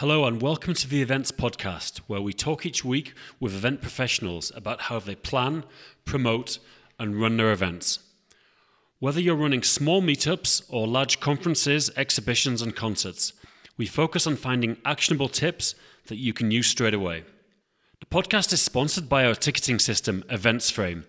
Hello, and welcome to the Events Podcast, where we talk each week with event professionals about how they plan, promote, and run their events. Whether you're running small meetups or large conferences, exhibitions, and concerts, we focus on finding actionable tips that you can use straight away. The podcast is sponsored by our ticketing system, EventsFrame,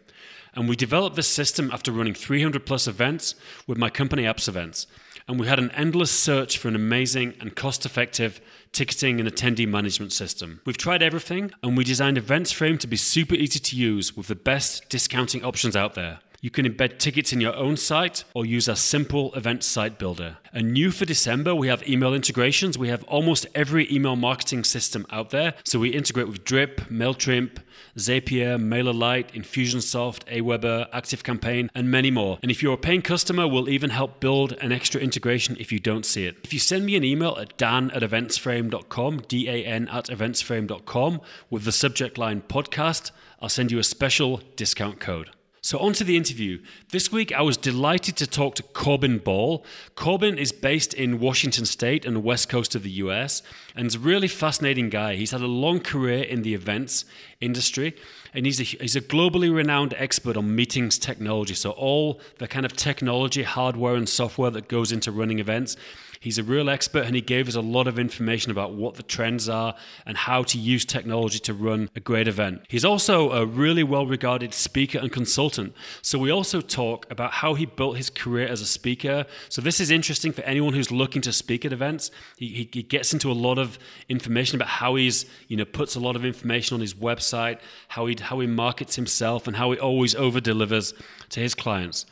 and we developed this system after running 300 plus events with my company Apps Events and we had an endless search for an amazing and cost effective ticketing and attendee management system. We've tried everything, and we designed EventsFrame to be super easy to use with the best discounting options out there. You can embed tickets in your own site or use our simple event site builder. And new for December, we have email integrations. We have almost every email marketing system out there. So we integrate with Drip, MailChimp, Zapier, MailerLite, Infusionsoft, Aweber, ActiveCampaign, and many more. And if you're a paying customer, we'll even help build an extra integration if you don't see it. If you send me an email at dan at eventsframe.com, D-A-N at eventsframe.com, with the subject line podcast, I'll send you a special discount code. So, on to the interview. This week, I was delighted to talk to Corbin Ball. Corbin is based in Washington State and the west coast of the US, and is a really fascinating guy. He's had a long career in the events industry, and he's a, he's a globally renowned expert on meetings technology. So, all the kind of technology, hardware, and software that goes into running events. He's a real expert and he gave us a lot of information about what the trends are and how to use technology to run a great event. He's also a really well regarded speaker and consultant. So we also talk about how he built his career as a speaker. So this is interesting for anyone who's looking to speak at events. He, he, he gets into a lot of information about how he's, you know, puts a lot of information on his website, how he, how he markets himself, and how he always over delivers to his clients.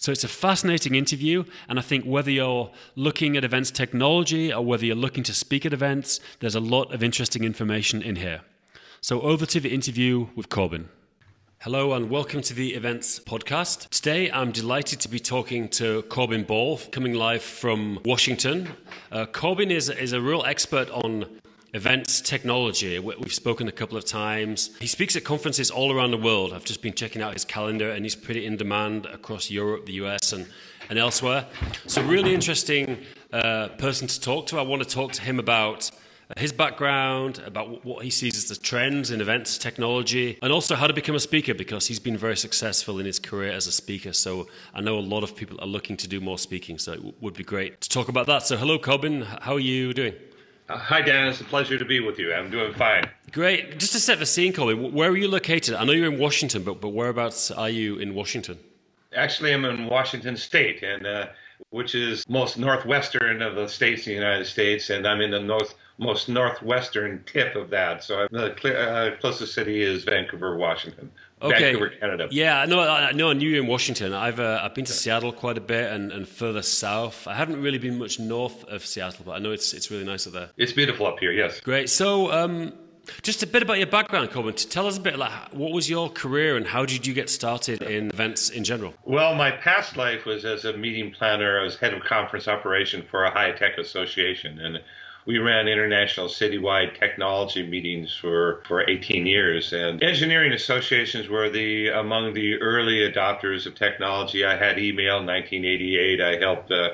So it's a fascinating interview. And I think whether you're looking at events technology or whether you're looking to speak at events, there's a lot of interesting information in here. So over to the interview with Corbin. Hello and welcome to the Events Podcast. Today I'm delighted to be talking to Corbin Ball, coming live from Washington. Uh, Corbin is, is a real expert on events technology. We've spoken a couple of times. He speaks at conferences all around the world. I've just been checking out his calendar, and he's pretty in demand across Europe, the US, and, and elsewhere. So, really interesting uh, person to talk to. I want to talk to him about his background, about what he sees as the trends in events technology, and also how to become a speaker because he's been very successful in his career as a speaker. So I know a lot of people are looking to do more speaking, so it would be great to talk about that. So, hello, Corbin. How are you doing? Uh, hi, Dan. It's a pleasure to be with you. I'm doing fine. Great. Just to set the scene, Colin, where are you located? I know you're in Washington, but, but whereabouts are you in Washington? Actually, I'm in Washington State, and uh, which is most northwestern of the states in the United States, and I'm in the north most northwestern tip of that. So the uh, closest city is Vancouver, Washington. Okay. Vancouver, Canada. Yeah, no, I know. I knew you in Washington. I've uh, I've been to Seattle quite a bit and, and further south. I haven't really been much north of Seattle, but I know it's it's really nice up there. It's beautiful up here. Yes. Great. So, um, just a bit about your background, Corbin. Tell us a bit like what was your career and how did you get started in events in general? Well, my past life was as a meeting planner. I was head of conference operation for a high tech association, and we ran international citywide technology meetings for, for 18 years. And engineering associations were the among the early adopters of technology. I had email in 1988. I helped uh,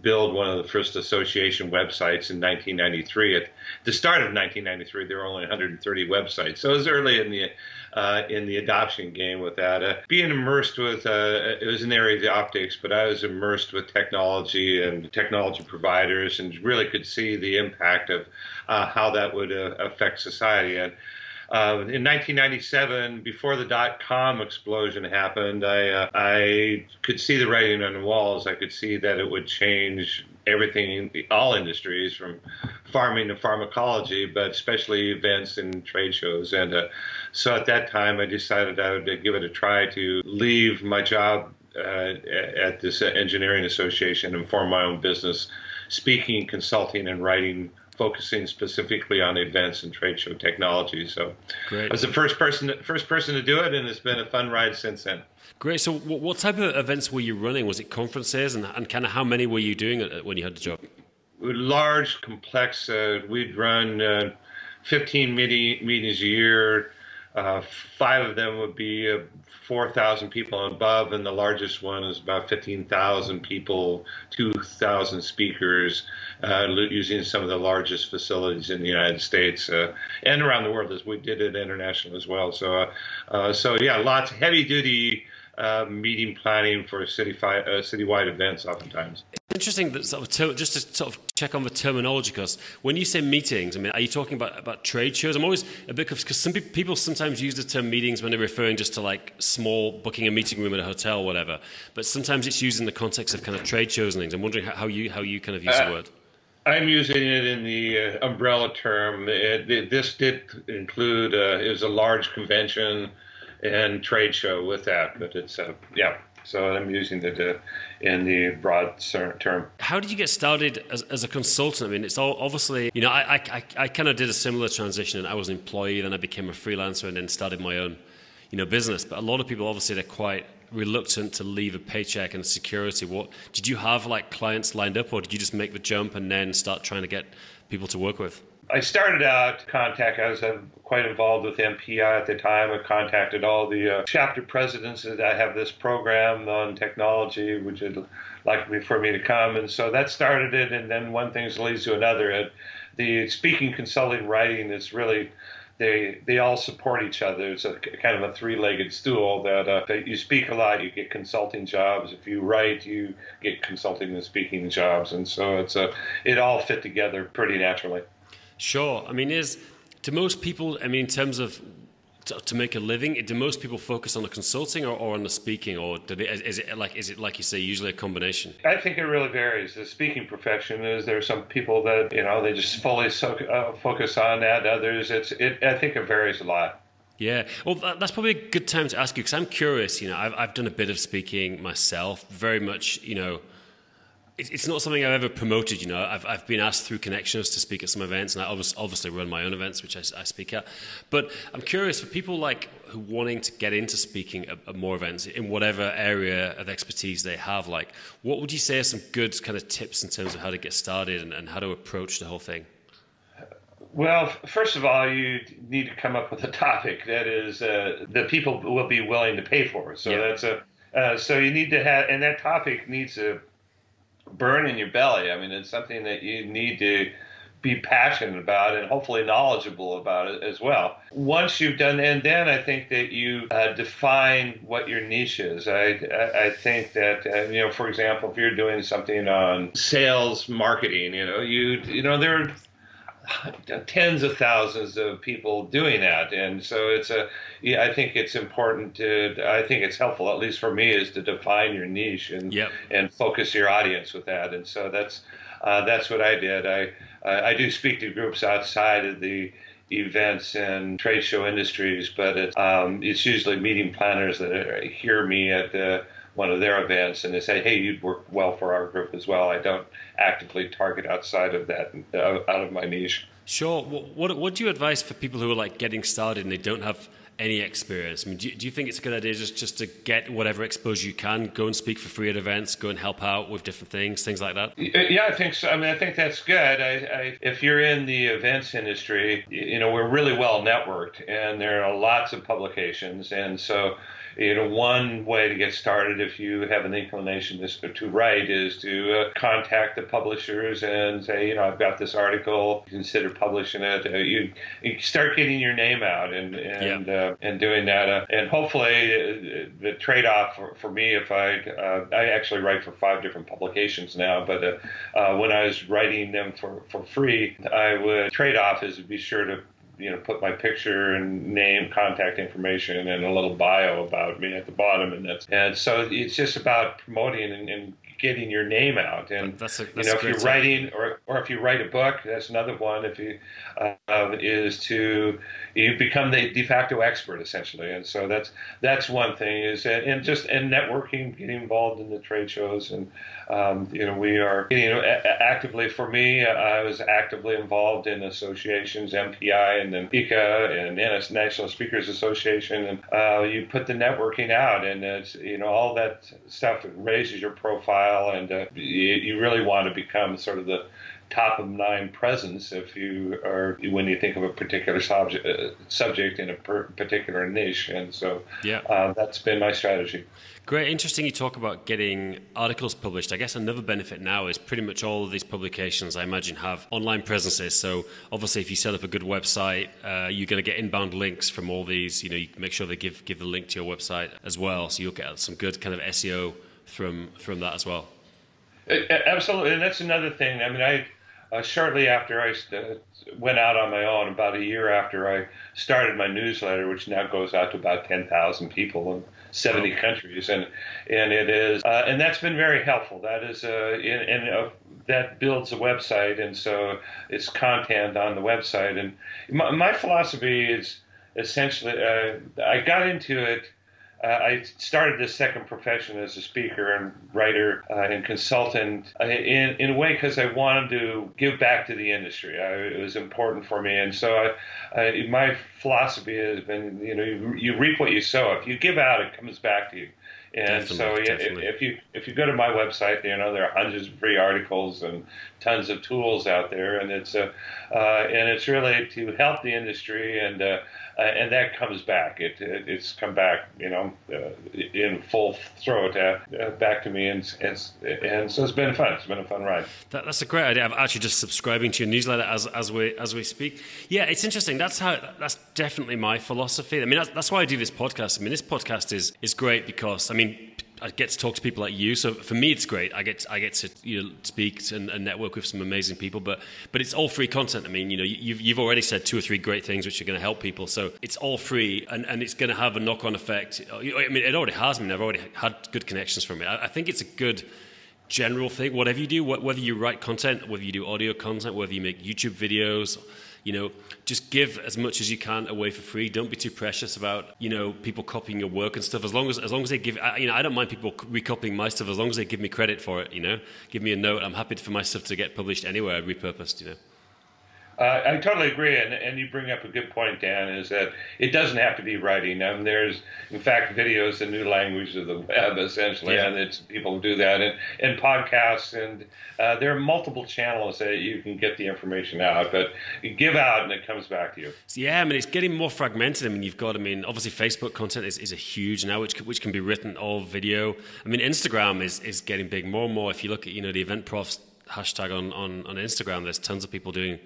build one of the first association websites in 1993. At the start of 1993, there were only 130 websites. So it was early in the uh, in the adoption game with that. Uh, being immersed with, uh, it was an area of the optics, but I was immersed with technology and technology providers and really could see the impact of uh, how that would uh, affect society. And uh, in 1997, before the dot com explosion happened, I, uh, I could see the writing on the walls. I could see that it would change everything, all industries, from farming and pharmacology, but especially events and trade shows. And uh, so at that time, I decided I would give it a try to leave my job uh, at this engineering association and form my own business, speaking, consulting, and writing focusing specifically on events and trade show technology. So Great. I was the first person first person to do it, and it's been a fun ride since then. Great. So what type of events were you running? Was it conferences, and, and kind of how many were you doing when you had the job? Large, complex. Uh, we'd run uh, 15 meeting, meetings a year. uh, five of them would be uh, 4,000 people and above, and the largest one is about 15,000 people, 2,000 speakers, uh, using some of the largest facilities in the United States uh, and around the world, as we did it international as well. So, so yeah, lots of heavy duty uh, meeting planning for city fi- uh, citywide events oftentimes. Interesting that sort of just to sort of check on the terminology because when you say meetings, I mean, are you talking about, about trade shows? I'm always a bit because some people sometimes use the term meetings when they're referring just to like small booking a meeting room at a hotel, or whatever. But sometimes it's used in the context of kind of trade shows and things. I'm wondering how you how you kind of use uh, the word. I'm using it in the uh, umbrella term. It, it, this did include uh, it was a large convention and trade show with that. But it's uh, yeah. So I'm using it uh, in the broad term. How did you get started as, as a consultant? I mean, it's all obviously you know I I, I kind of did a similar transition, I was an employee, then I became a freelancer, and then started my own you know business. But a lot of people obviously they're quite reluctant to leave a paycheck and security. What did you have like clients lined up, or did you just make the jump and then start trying to get people to work with? I started out contact. I was uh, quite involved with MPI at the time. I contacted all the uh, chapter presidents that I have this program on technology. Would you like for me to come? And so that started it. And then one thing leads to another. The speaking, consulting, writing is really they they all support each other. It's a kind of a three-legged stool that uh, you speak a lot, you get consulting jobs. If you write, you get consulting and speaking jobs, and so it's a it all fit together pretty naturally. Sure. I mean, is do most people? I mean, in terms of to, to make a living, do most people focus on the consulting or, or on the speaking, or they, is it like is it like you say, usually a combination? I think it really varies. The speaking profession is there are some people that you know they just fully so, uh, focus on that. Others, it's it. I think it varies a lot. Yeah, well, that's probably a good time to ask you because I'm curious. You know, I've I've done a bit of speaking myself, very much. You know it's not something I've ever promoted. You know, I've, I've been asked through connections to speak at some events, and I obviously run my own events, which I, I speak at. But I'm curious for people like who wanting to get into speaking at, at, more events in whatever area of expertise they have. Like, what would you say are some good kind of tips in terms of how to get started and, and how to approach the whole thing? Well, first of all, you need to come up with a topic that is uh, that people will be willing to pay for. So yeah. that's a uh, so you need to have, and that topic needs to burn in your belly. I mean, it's something that you need to be passionate about and hopefully knowledgeable about it as well. Once you've done, and then I think that you uh, define what your niche is. I, I think that, uh, you know, for example, if you're doing something on sales marketing, you know, you, you know, there are tens of thousands of people doing that, and so it's a. Yeah, I think it's important to. I think it's helpful, at least for me, is to define your niche and yep. and focus your audience with that. And so that's uh, that's what I did. I I do speak to groups outside of the events and trade show industries, but it's, um, it's usually meeting planners that hear me at the one of their events and they say, "Hey, you'd work well for our group as well." I don't actively target outside of that, uh, out of my niche. Sure. What, what, what do you advise for people who are like getting started and they don't have any experience? I mean, do you, do you think it's a good idea just just to get whatever exposure you can, go and speak for free at events, go and help out with different things, things like that? Yeah, I think so. I mean, I think that's good. I, I, if you're in the events industry, you know, we're really well networked, and there are lots of publications, and so you know, one way to get started if you have an inclination to, to write is to uh, contact the publishers and say, you know, I've got this article, consider publishing it. Uh, you, you start getting your name out and and yeah. uh, and doing that, uh, and hopefully uh, the trade-off for, for me, if I uh, I actually write for five different publications now, but when I was writing them for for free, I would trade-off is to be sure to you know, put my picture and name, contact information, and a little bio about me at the bottom, and that's and so it's just about promoting and, and getting your name out. And that's a, that's you know, if you're writing or or if you write a book, that's another one. If you uh, is to you become the de facto expert essentially, and so that's that's one thing is and just and networking, getting involved in the trade shows, and um, you know we are you know actively for me, I was actively involved in associations, MPI, and then ICCA and NS National Speakers Association, and uh, you put the networking out, and it's you know all that stuff raises your profile, and uh, you, you really want to become sort of the top of mind presence if you are when you think of a particular subject uh, subject in a per- particular niche and so yeah uh, that's been my strategy Great, interesting. You talk about getting articles published. I guess another benefit now is pretty much all of these publications, I imagine, have online presences. So obviously, if you set up a good website, uh, you're going to get inbound links from all these. You know, you make sure they give give the link to your website as well, so you'll get some good kind of SEO from from that as well. Absolutely, and that's another thing. I mean, I uh, shortly after I st- went out on my own, about a year after I started my newsletter, which now goes out to about ten thousand people in seventy oh. countries, and and it is, uh, and that's been very helpful. That is, uh, and, and uh, that builds a website, and so it's content on the website. And my, my philosophy is essentially, uh, I got into it uh, I started this second profession as a speaker and writer uh, and consultant uh, in, in a way because I wanted to give back to the industry. I, it was important for me. And so I, I, my philosophy has been, you know, you, you reap what you sow. If you give out, it comes back to you. And definitely, so, yeah, if, if, you if you go to my website, you know there are hundreds of free articles and tons of tools out there, and it's a uh, and it's really to help the industry, and uh, uh, and that comes back. It, it, it's come back, you know, uh, in full throat uh, uh, back to me, and, and and so it's been fun. It's been a fun ride. That, that's a great idea. I'm actually just subscribing to your newsletter as as we as we speak. Yeah, it's interesting. That's how that's definitely my philosophy. I mean, that's, that's why I do this podcast. I mean, this podcast is is great because I mean I get to talk to people like you. So for me, it's great. I get I get to you know speak and, and, network with some amazing people. But but it's all free content. I mean, you know, you've you've already said two or three great things which are going to help people. So it's all free, and, and it's going to have a knock on effect. I mean, it already has. I mean, I've already had good connections from it. I, I think it's a good general thing. Whatever you do, whether you write content, whether you do audio content, whether you make YouTube videos you know, just give as much as you can away for free. Don't be too precious about, you know, people copying your work and stuff. As long as, as long as they give, you know, I don't mind people recopying my stuff as long as they give me credit for it. You know, give me a note. I'm happy for my stuff to get published anywhere, repurposed. You know. Uh, I totally agree, and, and you bring up a good point, Dan. Is that it doesn't have to be writing. Um, there's, in fact, video is the new language of the web, essentially, yeah. and it's people do that, and, and podcasts, and uh, there are multiple channels that you can get the information out. But you give out, and it comes back to you. Yeah, I mean, it's getting more fragmented. I mean, you've got, I mean, obviously, Facebook content is, is a huge now, which which can be written all video. I mean, Instagram is is getting big more and more. If you look at, you know, the event profs hashtag on, on, on Instagram, there's tons of people doing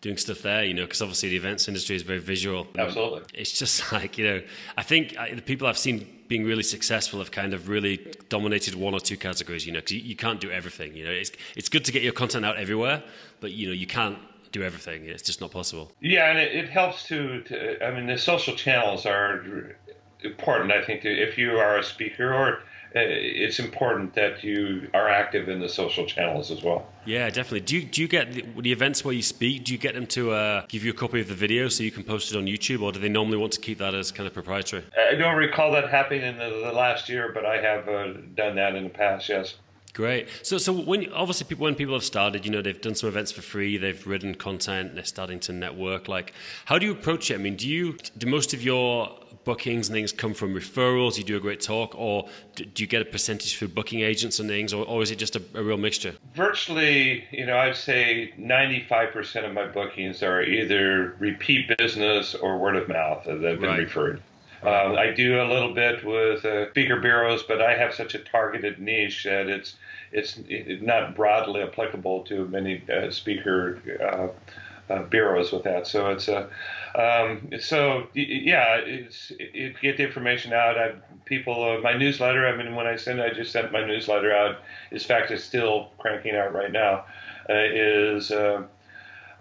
doing stuff there, you know, because obviously the events industry is very visual. Absolutely. It's just like, you know, I think the people I've seen being really successful have kind of really dominated one or two categories, you know, because you, you, can't do everything, you know. It's, it's good to get your content out everywhere, but, you know, you can't do everything. It's just not possible. Yeah, and it, it helps to, to, I mean, the social channels are important, I think, if you are a speaker or uh, it's important that you are active in the social channels as well. Yeah, definitely. Do you, do you get the, the events where you speak? Do you get them to uh, give you a copy of the video so you can post it on YouTube, or do they normally want to keep that as kind of proprietary? I don't recall that happening in the, the last year, but I have uh, done that in the past. Yes. Great. So, so when obviously people, when people have started, you know, they've done some events for free, they've written content, they're starting to network. Like, how do you approach it? I mean, do you do most of your bookings and things come from referrals? You do a great talk, or do you get a percentage through booking agents and things, or, or is it just a, a, real mixture? Virtually, you know, I'd say 95% of my bookings are either repeat business or word of mouth that have been right. referred. Um, I do a little bit with uh, speaker bureaus, but I have such a targeted niche that it's it's not broadly applicable to many uh, speaker uh, uh, bureaus with that. So it's a um, so yeah, it's it, get the information out. I people uh, my newsletter. I mean, when I send, I just sent my newsletter out. In fact, it's still cranking out right now. Uh, is uh,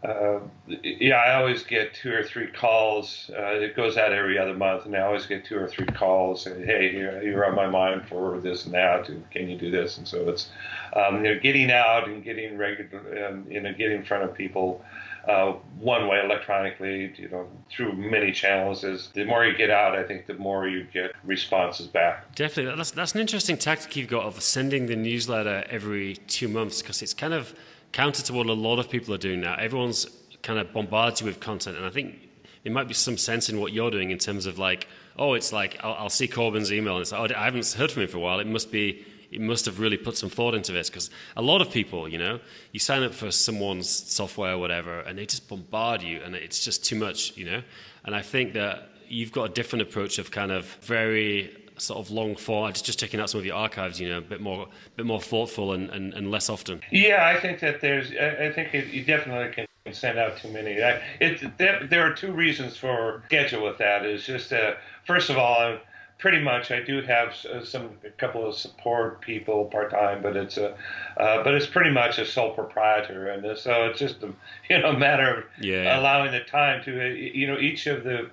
uh, yeah, I always get two or three calls. Uh, it goes out every other month, and I always get two or three calls. Saying, hey, you're, you're on my mind for this and that. And can you do this? And so it's um, you know getting out and getting regular, um, you know, getting in front of people uh, one way electronically, you know, through many channels is the more you get out, I think the more you get responses back. Definitely. That's, that's an interesting tactic you've got of sending the newsletter every two months because it's kind of counter to what a lot of people are doing now. Everyone's kind of bombarded you with content. And I think there might be some sense in what you're doing in terms of like, oh, it's like, I'll, I'll see Corbin's email and it's like, oh, I haven't heard from him for a while. It must be it must have really put some thought into this because a lot of people, you know, you sign up for someone's software or whatever, and they just bombard you, and it's just too much, you know. And I think that you've got a different approach of kind of very sort of long form, just, checking out some of your archives, you know, a bit more, bit more thoughtful and, and, and less often. Yeah, I think that there's, I think it, you definitely can send out too many. I, It, there, there are two reasons for schedule with that. Is just uh, first of all, pretty much I do have some a couple of support people part time, but it's a uh, but it's pretty much a sole proprietor, and so it's just a you know matter of yeah. allowing the time to uh, you know each of the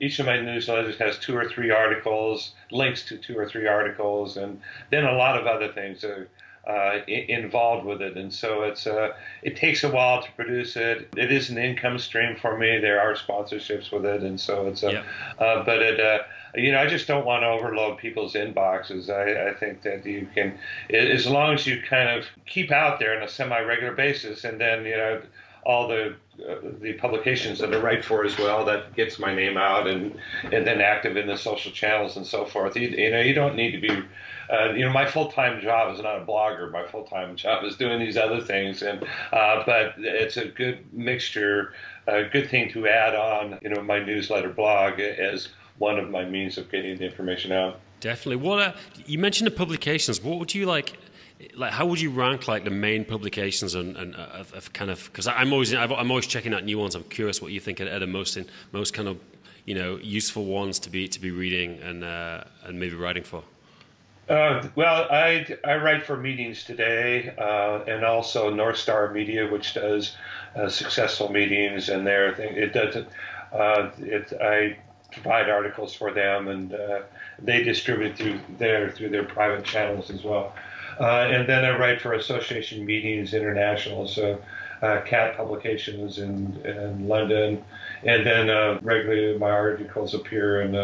each of my newsletters has two or three articles, links to two or three articles, and then a lot of other things are uh, involved with it. And so it's uh, it takes a while to produce it. It is an income stream for me. There are sponsorships with it, and so it's a, yep. uh, but it. Uh, you know, I just don't want to overload people's inboxes. I, I think that you can, as long as you kind of keep out there on a semi-regular basis, and then you know, all the uh, the publications that I write for as well. That gets my name out and and then active in the social channels and so forth. You, you know, you don't need to be. Uh, you know, my full time job is not a blogger. My full time job is doing these other things, and uh, but it's a good mixture, a good thing to add on. You know, my newsletter blog as one of my means of getting the information out. Definitely. What uh, you mentioned the publications. What would you like? like how would you rank like the main publications and, and uh, of, of, kind of because I'm always I'm always checking out new ones. I'm curious what you think are the most in, most kind of you know useful ones to be to be reading and uh, and maybe writing for. Uh, well, I, I write for Meetings Today uh, and also North Star Media, which does uh, successful meetings, and their thing. It doesn't. Uh, it I provide articles for them, and they distribute through their through their private channels as well. Uh, and then I write for Association Meetings International, so uh, CAT publications in, in London. And then uh, regularly my articles appear in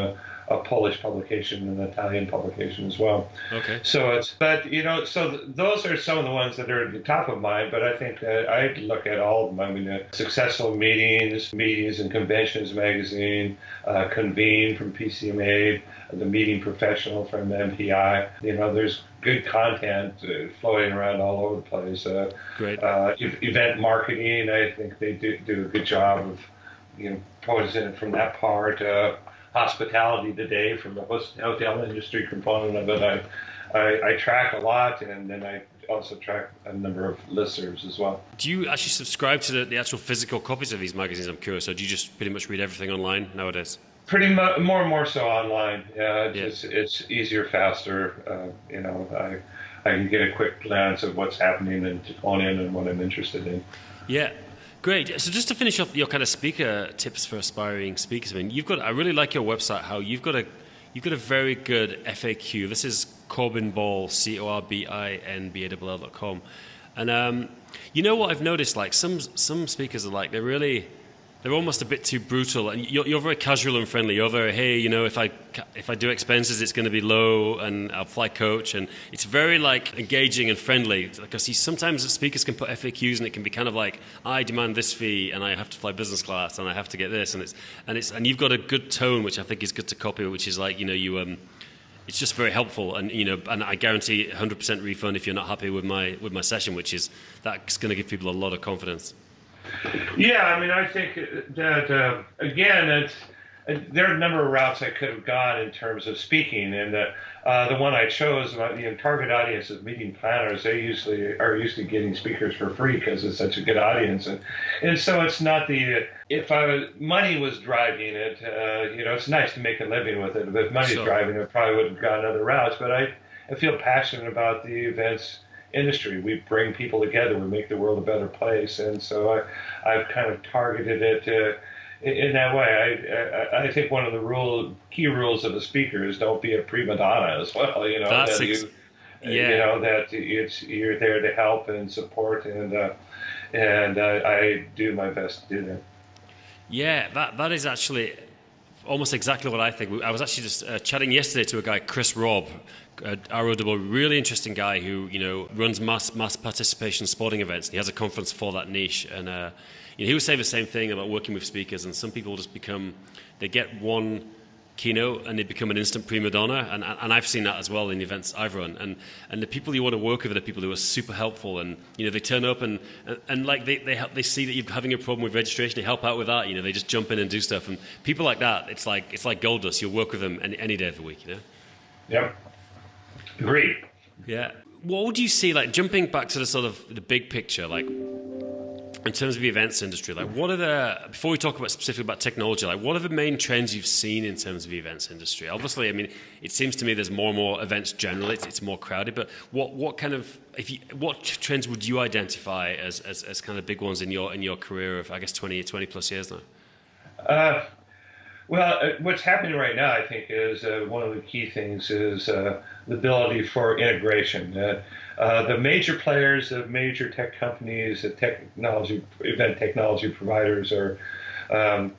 a, Polish publication and an Italian publication as well. Okay. So it's, but you know, so th- those are some of the ones that are at the top of mind. But I think that I look at all of them. I mean, uh, successful meetings, meetings and conventions magazine, uh, convene from PCMA, the meeting professional from MPI. You know, there's good content uh, floating around all over the place. Uh, Great. Uh, event marketing, I think they do, do a good job of, you know, posing it from that part. Uh, hospitality today from the hotel industry component of it. I, I, I track a lot, and then I also track a number of listservs as well. Do you actually subscribe to the, the, actual physical copies of these magazines? I'm curious. Or do you just pretty much read everything online nowadays? Pretty much, more and more so online. Yeah, it's, yeah. it's, it's easier, faster. Uh, you know, I I can get a quick glance of what's happening and on in and what I'm interested in. Yeah. Great. So just to finish off your kind of speaker tips for aspiring speakers, I mean, you've got. I really like your website. How you've got a, you've got a very good FAQ. This is Corbin Ball, C O R B I N B A L L dot com, and um, you know what I've noticed? Like some some speakers are like they're really they're almost a bit too brutal. And you're, you're, very casual and friendly. You're very, hey, you know, if I if I do expenses, it's going to be low, and I'll fly coach, and it's very like engaging and friendly. Because see, sometimes speakers can put FAQs, and it can be kind of like, I demand this fee, and I have to fly business class, and I have to get this, and it's and it's and you've got a good tone, which I think is good to copy, which is like, you know, you um. It's just very helpful, and you know, and I guarantee 100% refund if you're not happy with my with my session, which is that's going to give people a lot of confidence. Yeah, I mean, I think that uh, again, it's there are a number of routes I could have gone in terms of speaking, and the uh, the one I chose, my, you know, target audience is meeting planners. They usually are used to getting speakers for free because it's such a good audience, and and so it's not the if I money was driving it, uh, you know, it's nice to make a living with it. But if money's sure. driving it, probably would have gone other routes. But I I feel passionate about the events industry. We bring people together. We make the world a better place. And so I, I've kind of targeted it uh, in, that way. I, I, I, think one of the rule, key rules of a speaker is don't be a prima donna as well. You know, That's that ex- you, yeah. you know that it's you're there to help and support, and uh, and uh, I do my best to do that. Yeah, that that is actually almost exactly what I think. I was actually just uh, chatting yesterday to a guy, Chris Robb, a ROW, really interesting guy who you know runs mass mass participation sporting events. He has a conference for that niche, and uh, you know, he was saying the same thing about working with speakers. And some people just become they get one keynote and they become an instant prima donna. And, and I've seen that as well in the events I've run. And, and the people you want to work with are the people who are super helpful. And, you know, they turn up and, and, and like they, they, help, they see that you're having a problem with registration, they help out with that. You know, they just jump in and do stuff. And people like that, it's like, it's like gold dust. You'll work with them any, any day of the week, you know? Yep. Great. Yeah. What would you see, like jumping back to the sort of the big picture, like in terms of the events industry, like what are the before we talk about specifically about technology, like what are the main trends you've seen in terms of the events industry? Obviously, I mean, it seems to me there's more and more events generally; it's, it's more crowded. But what what kind of if you, what trends would you identify as, as, as kind of big ones in your in your career of I guess 20, 20 plus years now? Uh, well, uh, what's happening right now, I think, is uh, one of the key things is uh, the ability for integration. Uh, uh, the major players, the major tech companies, the technology event technology providers are um,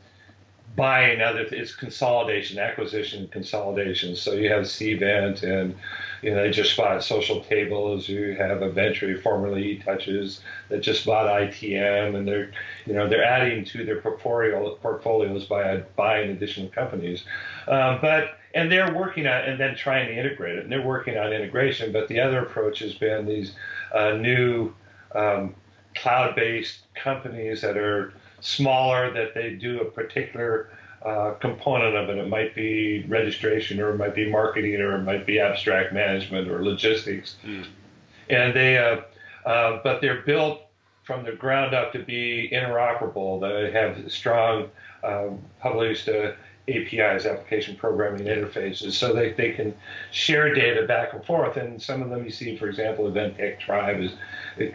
buying other. It's consolidation, acquisition, consolidation. So you have Cvent and you know, they just bought Social Tables. You have Aventri, formerly Touches, that just bought ITN, and they're, you know, they're adding to their portfolio portfolios by buying additional companies. Um, but and they're working on and then trying to integrate it, and they're working on integration. But the other approach has been these uh, new um, cloud-based companies that are smaller that they do a particular uh, component of it. It might be registration, or it might be marketing, or it might be abstract management, or logistics. Mm. And they, uh, uh, but they're built from the ground up to be interoperable. They have strong um, published uh, APIs, application programming interfaces, so they, they can share data back and forth. And some of them you see, for example, Event Tech Tribe is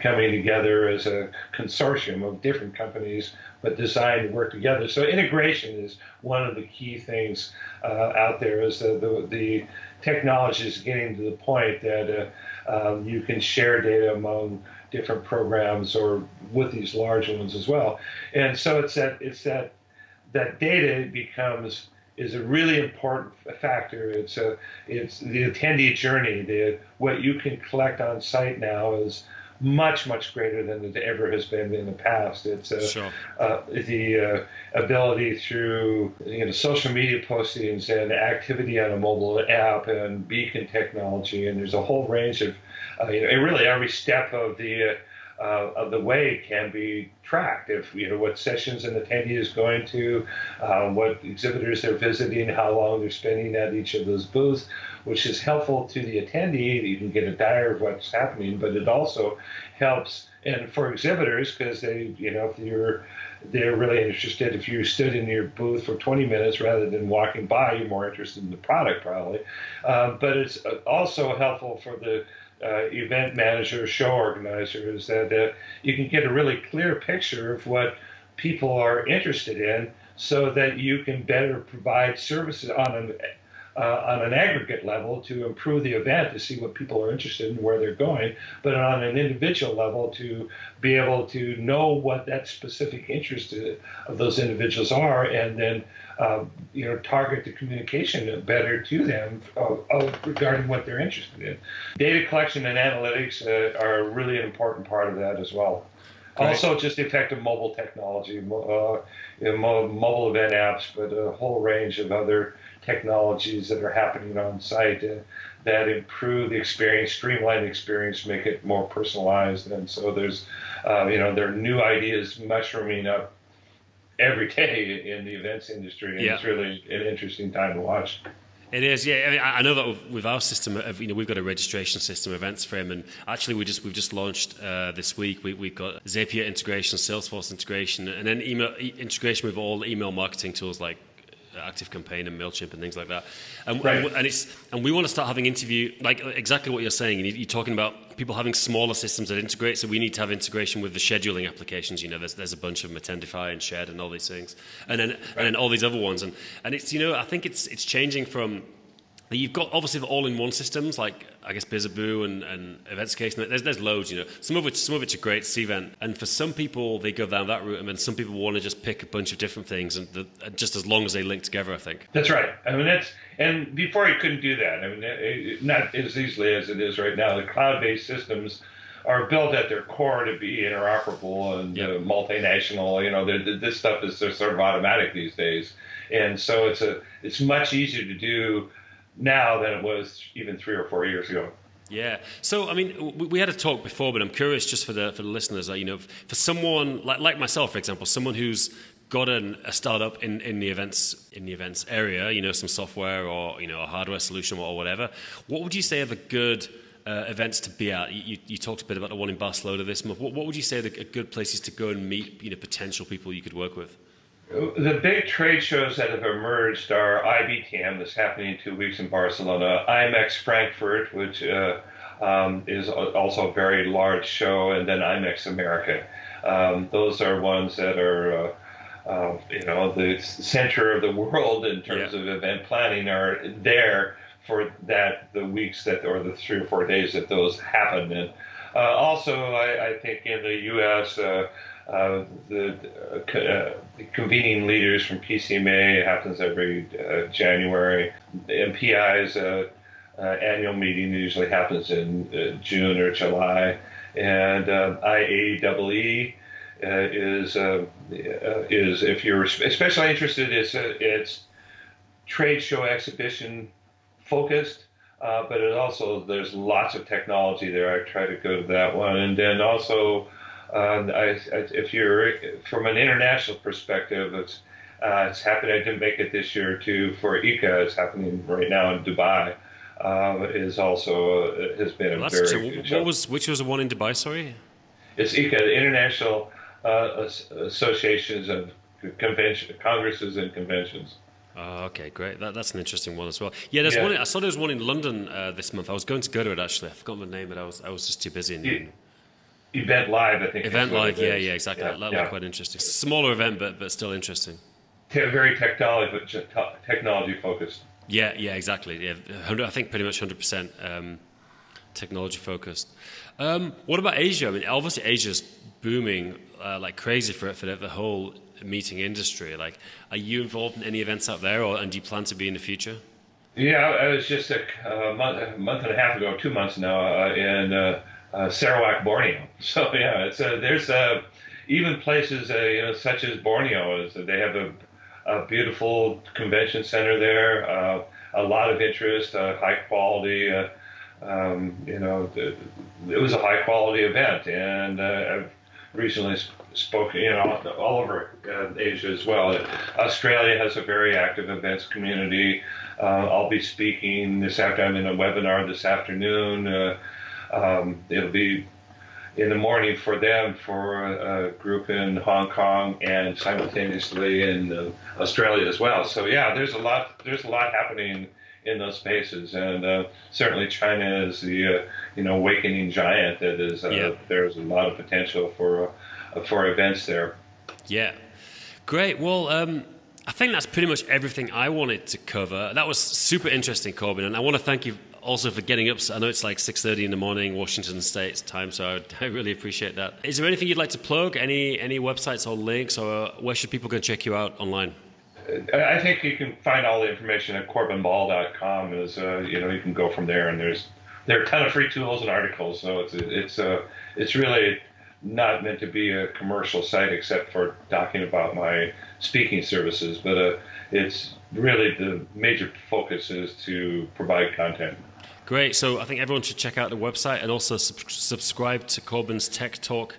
coming together as a consortium of different companies, but designed to work together. So integration is one of the key things uh, out there. Is the, the, the technology is getting to the point that uh, um, you can share data among different programs or with these large ones as well. And so it's that it's that that data becomes is a really important factor. It's a it's the attendee journey. The what you can collect on site now is much much greater than it ever has been in the past. It's a, sure. uh, the uh, ability through you know social media postings and activity on a mobile app and beacon technology, and there's a whole range of uh, you know really every step of the uh, uh, of the way can be tracked. If you know what sessions an attendee is going to, um, what exhibitors they're visiting, how long they're spending at each of those booths, which is helpful to the attendee. You can get a diary of what's happening, but it also helps and for exhibitors because they, you know, if you're they're really interested. If you stood in your booth for 20 minutes rather than walking by, you're more interested in the product probably. Um, but it's also helpful for the uh, event manager, show organizer, is that uh, you can get a really clear picture of what people are interested in so that you can better provide services on an uh, on an aggregate level to improve the event to see what people are interested in, where they're going, but on an individual level to be able to know what that specific interest of those individuals are, and then uh, you know target the communication better to them of, of regarding what they're interested in. Data collection and analytics uh, are really an important part of that as well. Right. Also, just the effective mobile technology, uh, you know, mobile event apps, but a whole range of other technologies that are happening on site uh, that improve the experience, streamline the experience, make it more personalized. And so there's, uh, you know, there are new ideas mushrooming up every day in the events industry, and yeah. it's really an interesting time to watch. It is, yeah. I, mean, I know that with our system, of, you know, we've got a registration system, events frame, and actually, we just we've just launched uh, this week. We, have got Zapier integration, Salesforce integration, and then email integration with all email marketing tools like Active Campaign and Mailchimp and things like that. And, right. and, and, it's and we want to start having interview like exactly what you're saying. You're talking about people having smaller systems that integrate. So we need to have integration with the scheduling applications. You know, there's there's a bunch of Attendify and Shed and all these things, and then right. and then all these other ones. And and it's you know I think it's it's changing from You've got obviously the all-in-one systems like I guess Bizzabo and, and Eventscape. There's there's loads, you know. Some of which some of which are great, Cvent, and for some people they go down that route, and then some people want to just pick a bunch of different things, and the, just as long as they link together, I think. That's right. I mean that's and before you couldn't do that. I mean it, not as easily as it is right now. The cloud-based systems are built at their core to be interoperable and Yep. uh, multinational. You know, this stuff is sort of automatic these days, and so it's a it's much easier to do now than it was even three or four years ago. Yeah. So, I mean, we, had a talk before, but I'm curious just for the for the listeners, you know, for someone like like myself, for example, someone who's got a startup in, in the events in the events area, you know, some software or you know a hardware solution or whatever. What would you say are the good uh, events to be at? You, you, you talked a bit about the one in Barcelona this month. What, what would you say are the good places to go and meet, you know, potential people you could work with? The big trade shows that have emerged are IBTM, that's happening in two weeks in Barcelona, IMEX Frankfurt, which uh, um, is also a very large show, and then IMEX America. Um, those are ones that are, uh, uh, you know, the center of the world in terms Yeah. of event planning are there for that the weeks that or the three or four days that those happen. And uh, also, I, I think in the U.S. Uh, the, uh, uh, convening leaders from PCMA It happens every uh, January. The MPI's uh, annual meeting usually happens in June or July, and IAEE is is if you're especially interested, it's it's trade show exhibition focused. But it also there's lots of technology there. I try to go to that one, and then also um, I, I, if you're from an international perspective, it's uh, it's happening. I didn't make it this year too for ICCA. It's happening right now in Dubai. Uh, is also uh, has been a Well, very so good what show. was which was the one in Dubai? Sorry. It's ICCA, the International uh, Associations of Convention Congresses and Conventions. Oh, okay, great. That, that's an interesting one as well. Yeah, there's Yeah. one. I saw there was one in London uh, this month. I was going to go to it actually. I forgot the name, but I was I was just too busy. In the Yeah. Event Live, I think. Event live, yeah, yeah, exactly. Yeah, that yeah. looked quite interesting. Smaller event, but but still interesting. Te- very technology, but ju- te- technology focused. Yeah, yeah, exactly. Yeah, I think pretty much hundred percent um, technology focused. Um, what about Asia? I mean, obviously Asia's booming uh, like crazy for for the, whole meeting industry. Like, are you involved in any events out there, or and do you plan to be in the future? Yeah, I was just a, uh month, a month and a half ago, two months now, uh, in uh, uh, Sarawak, Borneo. So yeah, it's uh, there's uh, even places uh, you know such as Borneo is they have a, a beautiful convention center there, uh, a lot of interest, high quality. Um, you know, the, it was a high quality event, and I've recently sp- spoken, you know, all over Asia as well. Australia has a very active events community. I'll be speaking this afternoon. I'm in a webinar this afternoon. Um, it'll be in the morning for them for a, a group in Hong Kong and simultaneously in uh, Australia as well. So yeah, there's a lot. There's a lot happening in those spaces, and uh, certainly China is the uh, you know awakening giant. That is, uh, Yeah. there's a lot of potential for uh, for events there. Yeah, great. Well, um, I think that's pretty much everything I wanted to cover. That was super interesting, Corbin, and I want to thank you also for getting up. I know it's like six thirty in the morning, Washington State's time, so I, really appreciate that. Is there anything you'd like to plug? Any any websites or links, or where should people go check you out online? I I think you can find all the information at corbinball.com. Is uh, you know you can go from there, and there's there are a ton of free tools and articles. So it's it's uh, it's really not meant to be a commercial site except for talking about my speaking services. But uh, it's really the major focus is to provide content. Great. So I think everyone should check out the website and also sub- subscribe to Corbin's Tech Talk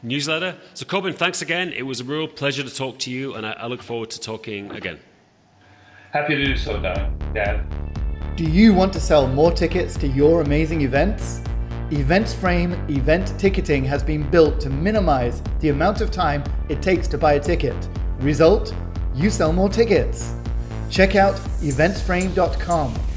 newsletter. So Corbin, thanks again. It was a real pleasure to talk to you, and I, I look forward to talking again. Happy to do so, Dan. Do you want to sell more tickets to your amazing events? EventsFrame event ticketing has been built to minimize the amount of time it takes to buy a ticket. Result? You sell more tickets. Check out eventsframe.com